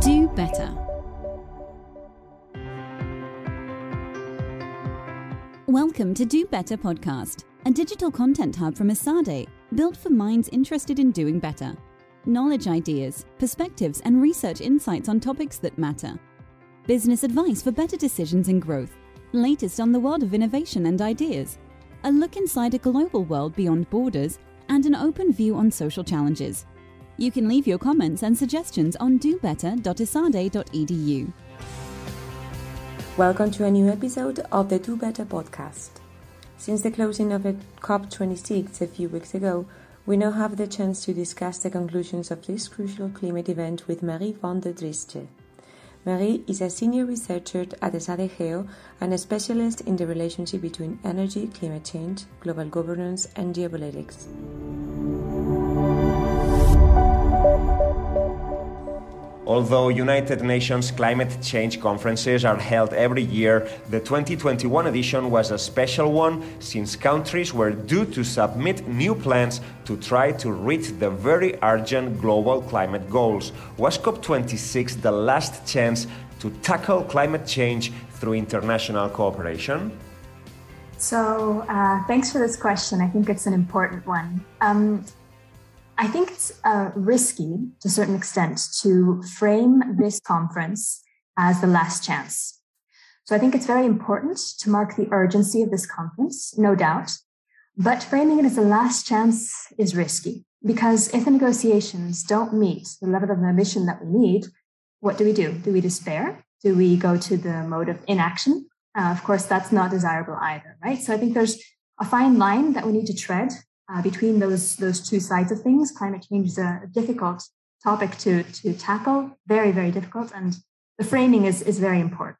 Do better. Welcome to Do Better Podcast, a digital content hub from Esade, built for minds interested in doing better. Knowledge ideas, perspectives, and research insights on topics that matter. Business advice for better decisions and growth. Latest on the world of innovation and ideas. A look inside a global world beyond borders, and an open view on social challenges. You can leave your comments and suggestions on dobetter.esade.edu. Welcome to a new episode of the Do Better podcast. Since the closing of COP26 a few weeks ago, we now have the chance to discuss the conclusions of this crucial climate event with Marie Vandendriessche. Marie is a senior researcher at ESADE Geo and a specialist in the relationship between energy, climate change, global governance, and geopolitics. Although United Nations climate change conferences are held every year, the 2021 edition was a special one since countries were due to submit new plans to try to reach the very urgent global climate goals. Was COP26 the last chance to tackle climate change through international cooperation? So, uh, thanks for this question. I think it's an important one. Um, I think it's uh, risky to a certain extent to frame this conference as the last chance. So I think it's very important to mark the urgency of this conference, no doubt. But framing it as the last chance is risky because if the negotiations don't meet the level of ambition that we need, what do we do? Do we despair? Do we go to the mode of inaction? Uh, of course, that's not desirable either, right? So I think there's a fine line that we need to tread uh, between those those two sides of things. Climate change is a difficult topic to to tackle, very very difficult, and the framing is is very important.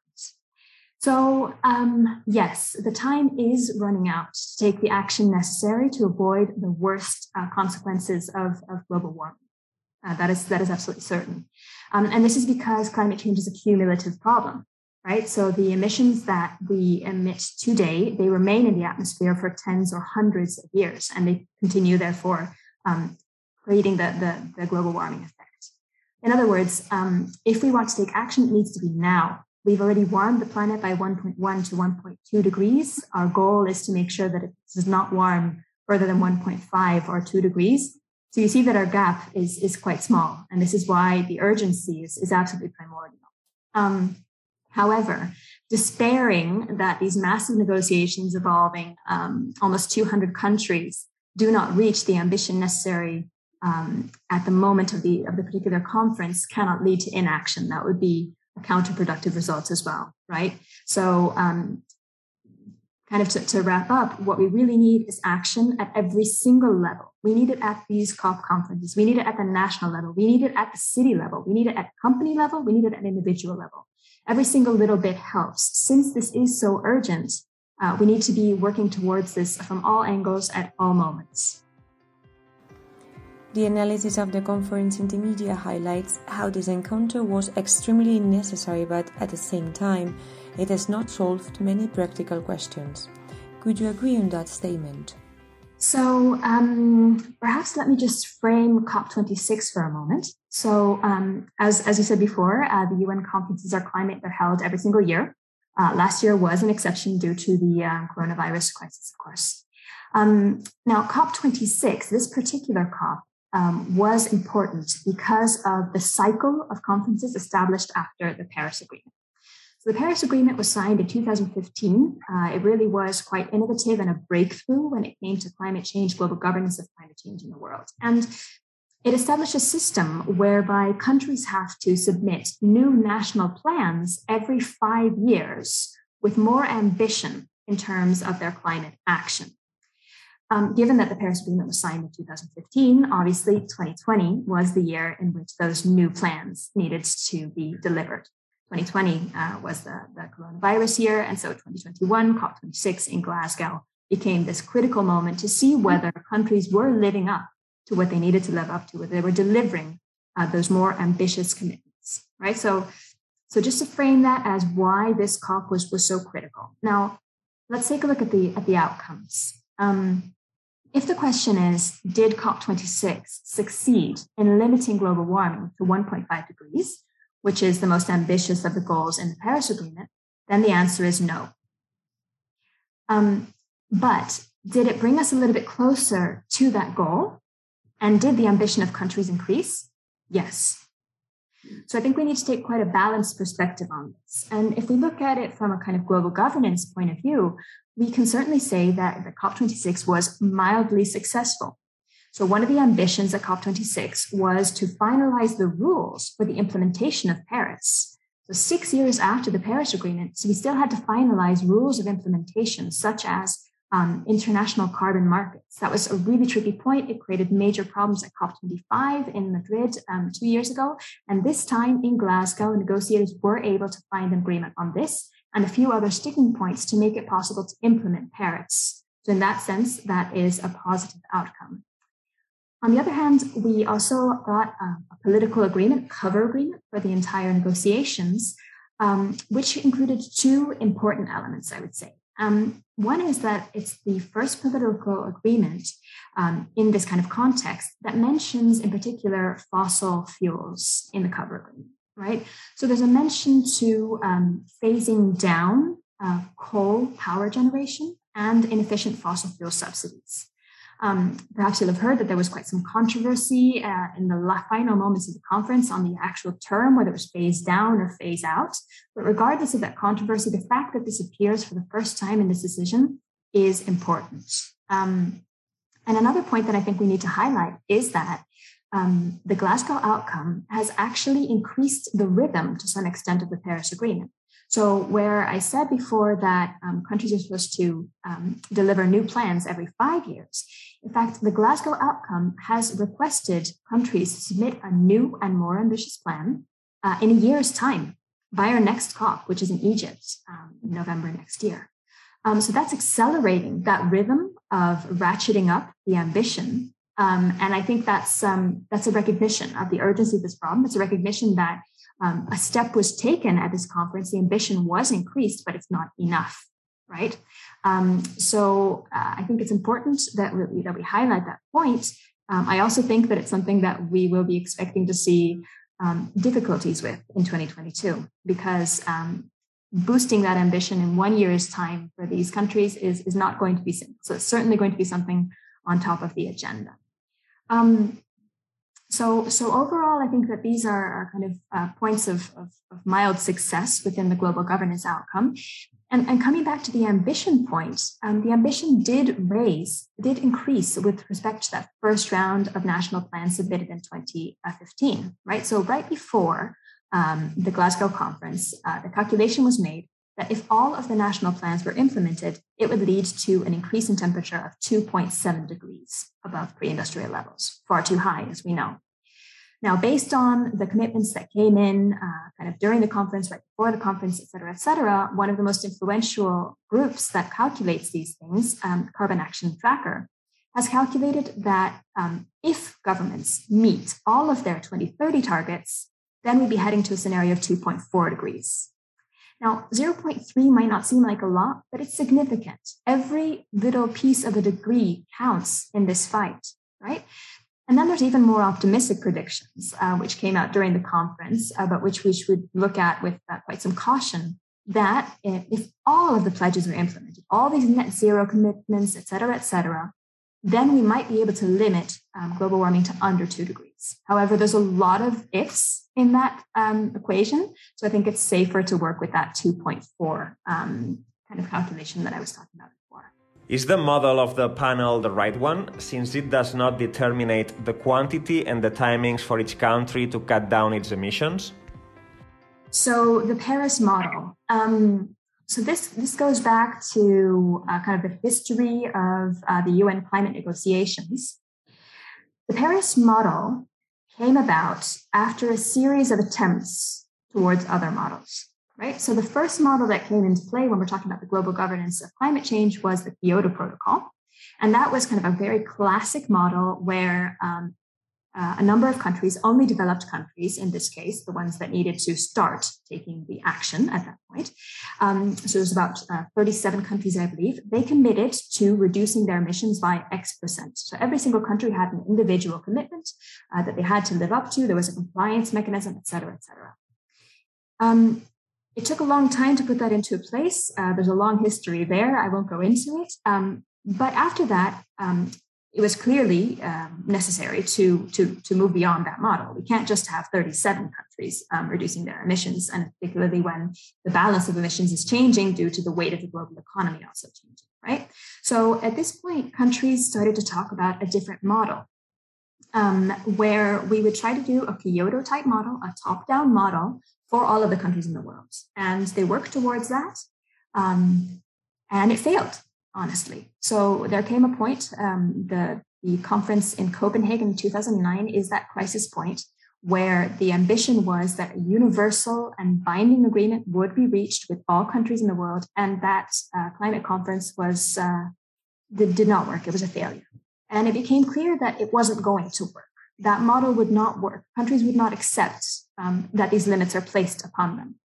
So um, yes, the time is running out to take the action necessary to avoid the worst uh, consequences of, of global warming. Uh, that is that is absolutely certain, um, and this is because climate change is a cumulative problem right? So the emissions that we emit today, they remain in the atmosphere for tens or hundreds of years, and they continue, therefore, um, creating the, the, the, global warming effect. In other words, um, if we want to take action, it needs to be now. We've already warmed the planet by 1.1 to 1.2 degrees. Our goal is to make sure that it does not warm further than 1.5 or 2 degrees. So you see that our gap is, is quite small. And this is why the urgency is, is absolutely primordial. Um, However, despairing that these massive negotiations involving um, almost 200 countries do not reach the ambition necessary um, at the moment of the of the particular conference cannot lead to inaction. That would be a counterproductive result as well, right? So, um, kind of to, to wrap up, what we really need is action at every single level. We need it at these COP conferences. We need it at the national level. We need it at the city level. We need it at company level. We need it at individual level every single little bit helps. Since this is so urgent, uh, we need to be working towards this from all angles at all moments. The analysis of the conference in the media highlights how this encounter was extremely necessary, but at the same time, it has not solved many practical questions. Could you agree on that statement? So um, perhaps let me just frame COP26 for a moment. So um, as, as you said before, uh, the UN conferences on climate They're held every single year. Uh, last year was an exception due to the uh, coronavirus crisis, of course. Um, now, COP26, this particular COP, um, was important because of the cycle of conferences established after the Paris Agreement. So the Paris Agreement was signed in 2015. Uh, it really was quite innovative and a breakthrough when it came to climate change, global governance of climate change in the world. And it established a system whereby countries have to submit new national plans every five years with more ambition in terms of their climate action. Um, given that the Paris Agreement was signed in 2015, obviously 2020 was the year in which those new plans needed to be delivered. 2020 uh, was the, the coronavirus year. And so 2021, COP26 in Glasgow became this critical moment to see whether countries were living up to what they needed to live up to, whether they were delivering uh, those more ambitious commitments, right? So, so just to frame that as why this COP was, was so critical. Now, let's take a look at the, at the outcomes. Um, if the question is, did COP26 succeed in limiting global warming to 1.5 degrees? Which is the most ambitious of the goals in the Paris Agreement, then the answer is no. Um, but did it bring us a little bit closer to that goal? And did the ambition of countries increase? Yes. So I think we need to take quite a balanced perspective on this. And if we look at it from a kind of global governance point of view, we can certainly say that the COP26 was mildly successful. So one of the ambitions at COP26 was to finalize the rules for the implementation of Paris. So six years after the Paris Agreement, so we still had to finalize rules of implementation, such as um, international carbon markets. That was a really tricky point. It created major problems at COP25 in Madrid um, two years ago. And this time in Glasgow, negotiators were able to find an agreement on this and a few other sticking points to make it possible to implement Paris. So, in that sense, that is a positive outcome. On the other hand, we also got a, a political agreement, cover agreement for the entire negotiations, um, which included two important elements, I would say. Um, one is that it's the first political agreement um, in this kind of context that mentions, in particular, fossil fuels in the cover agreement, right? So there's a mention to um, phasing down uh, coal power generation and inefficient fossil fuel subsidies. Um, perhaps you'll have heard that there was quite some controversy uh, in the final moments of the conference on the actual term, whether it was phase down or phase out. But regardless of that controversy, the fact that this appears for the first time in this decision is important. Um, and another point that I think we need to highlight is that um, the Glasgow outcome has actually increased the rhythm to some extent of the Paris Agreement. So, where I said before that um, countries are supposed to um, deliver new plans every five years, in fact, the Glasgow outcome has requested countries submit a new and more ambitious plan uh, in a year's time by our next COP, which is in Egypt um, in November next year. Um, so that's accelerating that rhythm of ratcheting up the ambition. Um, and I think that's um, that's a recognition of the urgency of this problem. It's a recognition that um, a step was taken at this conference. The ambition was increased, but it's not enough, right? Um, so uh, I think it's important that we, that we highlight that point. Um, I also think that it's something that we will be expecting to see um, difficulties with in 2022 because um, boosting that ambition in one year's time for these countries is, is not going to be simple. So it's certainly going to be something on top of the agenda. Um, so, so overall, I think that these are, are kind of uh, points of, of, of, mild success within the global governance outcome. And, and coming back to the ambition point, um, the ambition did raise, did increase with respect to that first round of national plans submitted in 2015, right? So right before um, the Glasgow conference, uh, the calculation was made that if all of the national plans were implemented, it would lead to an increase in temperature of 2.7 degrees above pre industrial levels, far too high, as we know. Now, based on the commitments that came in uh, kind of during the conference, right before the conference, et cetera, et cetera, one of the most influential groups that calculates these things, um, Carbon Action Tracker, has calculated that um, if governments meet all of their 2030 targets, then we'd be heading to a scenario of 2.4 degrees. Now, 0.3 might not seem like a lot, but it's significant. Every little piece of a degree counts in this fight, right? And then there's even more optimistic predictions, uh, which came out during the conference, uh, but which we should look at with uh, quite some caution. That if all of the pledges are implemented, all these net zero commitments, et cetera, et cetera, then we might be able to limit um, global warming to under two degrees. However, there's a lot of ifs in that um, equation. So I think it's safer to work with that 2.4 um, kind of calculation that I was talking about. Is the model of the panel the right one, since it does not determine the quantity and the timings for each country to cut down its emissions? So the Paris model. Um, so this this goes back to uh, kind of the history of uh, the UN climate negotiations. The Paris model came about after a series of attempts towards other models, right? So the first model that came into play when we're talking about the global governance of climate change was the Kyoto Protocol. And that was kind of a very classic model where um, uh, a number of countries, only developed countries in this case, the ones that needed to start taking the action at that point. Um, so was about uh, 37 countries, I believe. They committed to reducing their emissions by X percent. So every single country had an individual commitment uh, that they had to live up to. There was a compliance mechanism, et cetera, et cetera. Um, it took a long time to put that into place. Uh, there's a long history there. I won't go into it. Um, but after that, um, it was clearly um, necessary to, to, to move beyond that model. We can't just have 37 countries um, reducing their emissions, and particularly when the balance of emissions is changing due to the weight of the global economy also changing, right? So at this point, countries started to talk about a different model um, where we would try to do a Kyoto type model, a top down model for all of the countries in the world. And they worked towards that. Um, and it failed, honestly. So there came a point, um, the, the conference in Copenhagen in 2009 is that crisis point where the ambition was that a universal and binding agreement would be reached with all countries in the world. And that uh, climate conference was, uh, did, did not work. It was a failure. And it became clear that it wasn't going to work. That model would not work. Countries would not accept um, that these limits are placed upon them.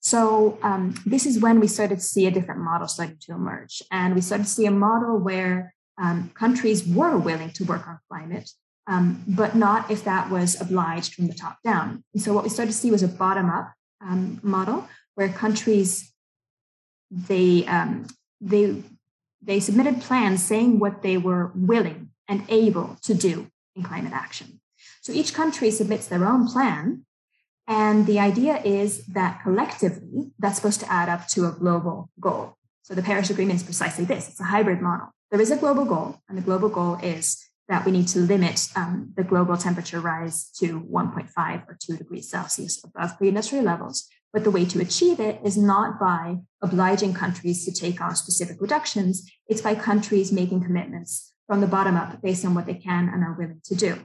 So um, this is when we started to see a different model starting to emerge. And we started to see a model where um, countries were willing to work on climate, um, but not if that was obliged from the top down. And so what we started to see was a bottom up um, model where countries they um, they they submitted plans saying what they were willing and able to do in climate action. So each country submits their own plan. And the idea is that collectively, that's supposed to add up to a global goal. So the Paris Agreement is precisely this it's a hybrid model. There is a global goal, and the global goal is that we need to limit um, the global temperature rise to 1.5 or 2 degrees Celsius above pre industrial levels. But the way to achieve it is not by obliging countries to take on specific reductions, it's by countries making commitments from the bottom up based on what they can and are willing to do.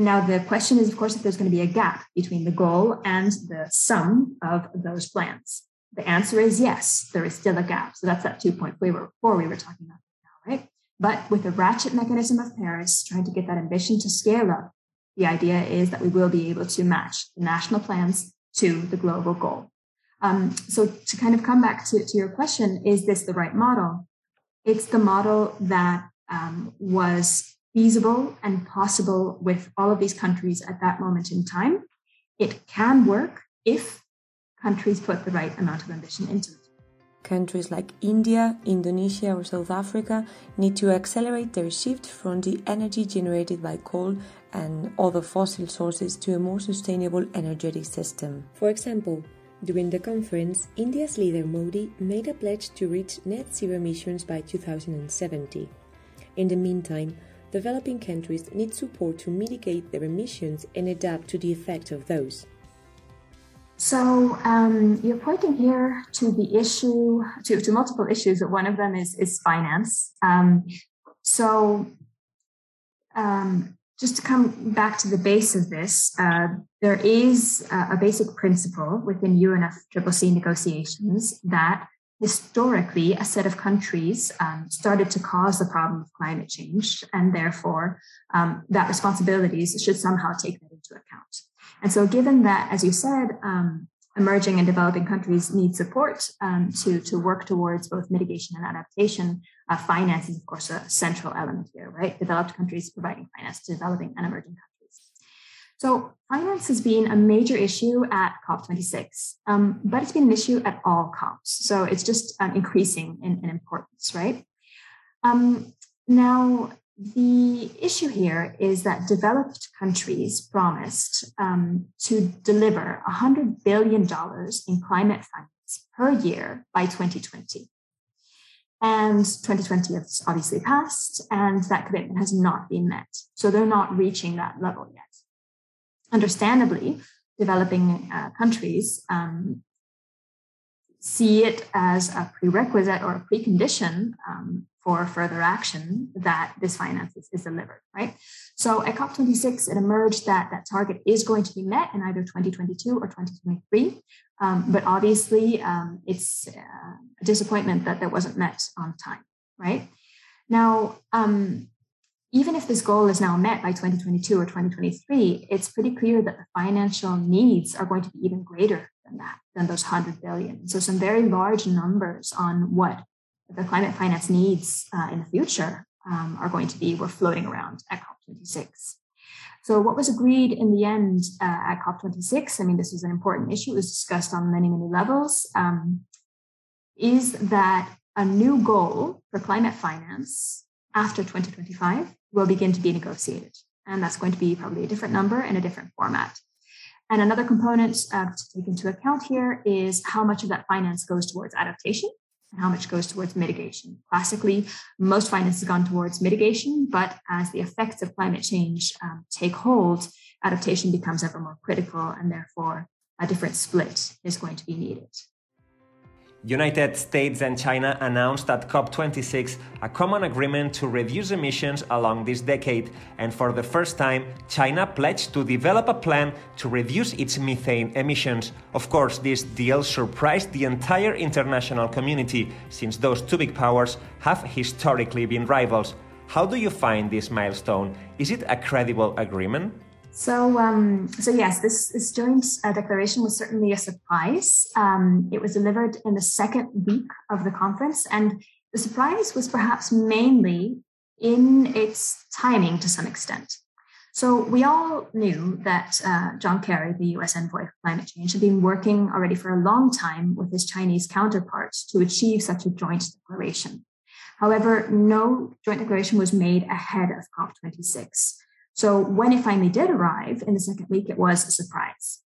Now, the question is, of course, if there's going to be a gap between the goal and the sum of those plans. The answer is yes, there is still a gap. So that's that 2.4 we were, we were talking about now, right? But with the ratchet mechanism of Paris, trying to get that ambition to scale up, the idea is that we will be able to match the national plans to the global goal. Um, so to kind of come back to, to your question, is this the right model? It's the model that um, was feasible and possible with all of these countries at that moment in time. It can work if countries put the right amount of ambition into it. Countries like India, Indonesia, or South Africa need to accelerate their shift from the energy generated by coal and other fossil sources to a more sustainable energetic system. For example, during the conference, India's leader Modi made a pledge to reach net zero emissions by 2070. In the meantime, developing countries need support to mitigate their emissions and adapt to the effect of those. So um, you're pointing here to the issue, to, to multiple issues. But one of them is, is finance. Um, so um, just to come back to the base of this, uh, there is a basic principle within UNFCCC negotiations that historically a set of countries um, started to cause the problem of climate change, and therefore um, that responsibilities should somehow take that into account. And so, given that, as you said, um, emerging and developing countries need support um, to, to work towards both mitigation and adaptation, uh, finance is, of course, a central element here, right? Developed countries providing finance to developing and emerging countries. So finance has been a major issue at COP26, um, but it's been an issue at all COPs. So it's just um, increasing in, in, importance, right? Um, now, the issue here is that developed countries promised um, to deliver $100 billion in climate finance per year by 2020. And 2020 has obviously passed, and that commitment has not been met. So they're not reaching that level yet understandably, developing uh, countries um, see it as a prerequisite or a precondition um, for further action that this finance is, is, delivered, right? So at COP26, it emerged that that target is going to be met in either 2022 or 2023. Um, but obviously, um, it's uh, a disappointment that that wasn't met on time, right? Now, um, even if this goal is now met by 2022 or 2023, it's pretty clear that the financial needs are going to be even greater than that, than those 100 billion. So some very large numbers on what the climate finance needs uh, in the future um, are going to be, we're floating around at COP26. So, what was agreed in the end uh, at COP26, I mean, this was an important issue, it was discussed on many, many levels, um, is that a new goal for climate finance after 2025 will begin to be negotiated. And that's going to be probably a different number and a different format. And another component uh, to take into account here is how much of that finance goes towards adaptation and how much goes towards mitigation. Classically, most finance has gone towards mitigation, but as the effects of climate change um, take hold, adaptation becomes ever more critical, and therefore a different split is going to be needed. United States and China announced at COP26 a common agreement to reduce emissions along this decade, and for the first time, China pledged to develop a plan to reduce its methane emissions. Of course, this deal surprised the entire international community, since those two big powers have historically been rivals. How do you find this milestone? Is it a credible agreement? So, um, so yes, this, this joint uh, declaration was certainly a surprise. Um, it was delivered in the second week of the conference, and the surprise was perhaps mainly in its timing to some extent. So, we all knew that uh, John Kerry, the US envoy for climate change, had been working already for a long time with his Chinese counterparts to achieve such a joint declaration. However, no joint declaration was made ahead of COP26. So when it finally did arrive in the second week, it was a surprise.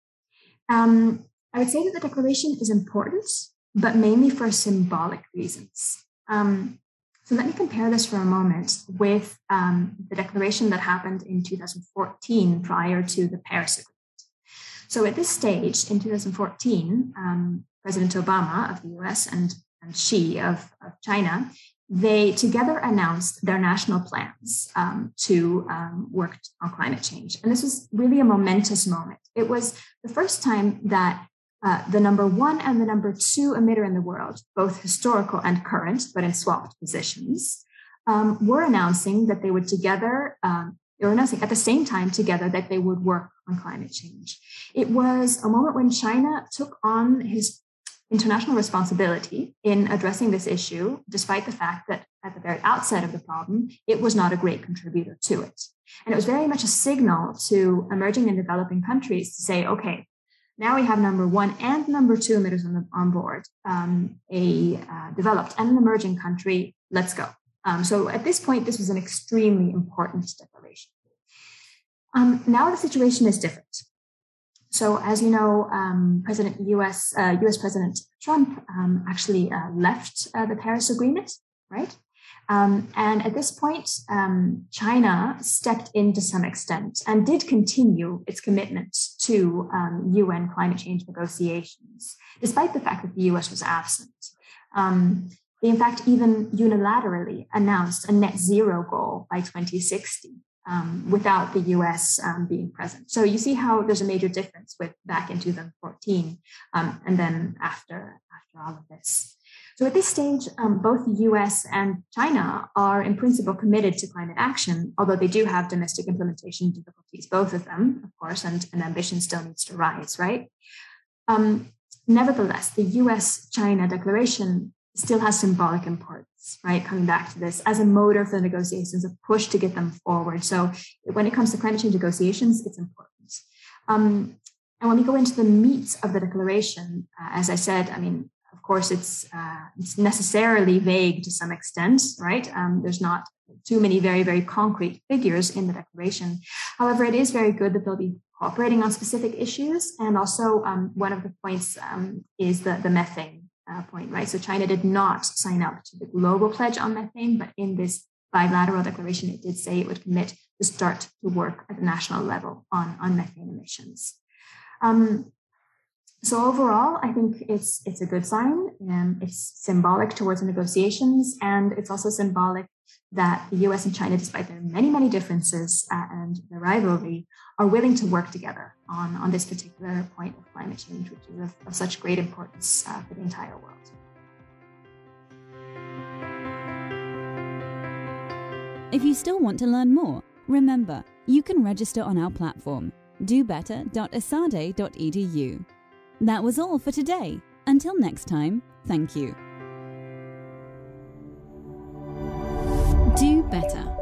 Um, I would say that the declaration is important, but mainly for symbolic reasons. Um, so let me compare this for a moment with um, the declaration that happened in 2014 prior to the Paris Agreement. So at this stage in 2014, um, President Obama of the US and, and Xi of, of China they together announced their national plans um, to um, work on climate change. And this was really a momentous moment. It was the first time that uh, the number one and the number two emitter in the world, both historical and current, but in swapped positions, um, were announcing that they would together, um, they were announcing at the same time together that they would work on climate change. It was a moment when China took on his international responsibility in addressing this issue, despite the fact that at the very outset of the problem, it was not a great contributor to it. And it was very much a signal to emerging and developing countries to say, okay, now we have number one and number two emitters on, the, on board, um, a uh, developed and an emerging country, let's go. Um, so at this point, this was an extremely important declaration. Um, now the situation is different. So, as you know, um, President U.S. Uh, U.S. President Trump um, actually uh, left uh, the Paris Agreement, right? Um, and at this point, um, China stepped in to some extent and did continue its commitment to UN um, climate change negotiations, despite the fact that the U.S. was absent. Um, they, in fact, even unilaterally announced a net zero goal by 2060 um, without the US um, being present. So you see how there's a major difference with back in 2014 um, and then after, after all of this. So at this stage, um, both the US and China are in principle committed to climate action, although they do have domestic implementation difficulties, both of them, of course, and, and ambition still needs to rise, right? Um, nevertheless, the US China declaration still has symbolic importance, right? Coming back to this as a motor for the negotiations, a push to get them forward. So when it comes to climate change negotiations, it's important. Um, and when we go into the meat of the declaration, uh, as I said, I mean, of course, it's uh, it's necessarily vague to some extent, right? Um, there's not too many very very concrete figures in the declaration. However, it is very good that they'll be cooperating on specific issues, and also um, one of the points um, is the the methane uh, point, right? So China did not sign up to the global pledge on methane, but in this bilateral declaration, it did say it would commit to start to work at the national level on, on methane emissions. Um, so overall, I think it's it's a good sign. and it's symbolic towards the negotiations, and it's also symbolic that the U.S. and China, despite their many many differences uh, and their rivalry, are willing to work together on, on this particular point of climate change, which is of, of such great importance uh, for the entire world. If you still want to learn more, remember you can register on our platform dobetter.esade.edu. That was all for today. Until next time, thank you. Better.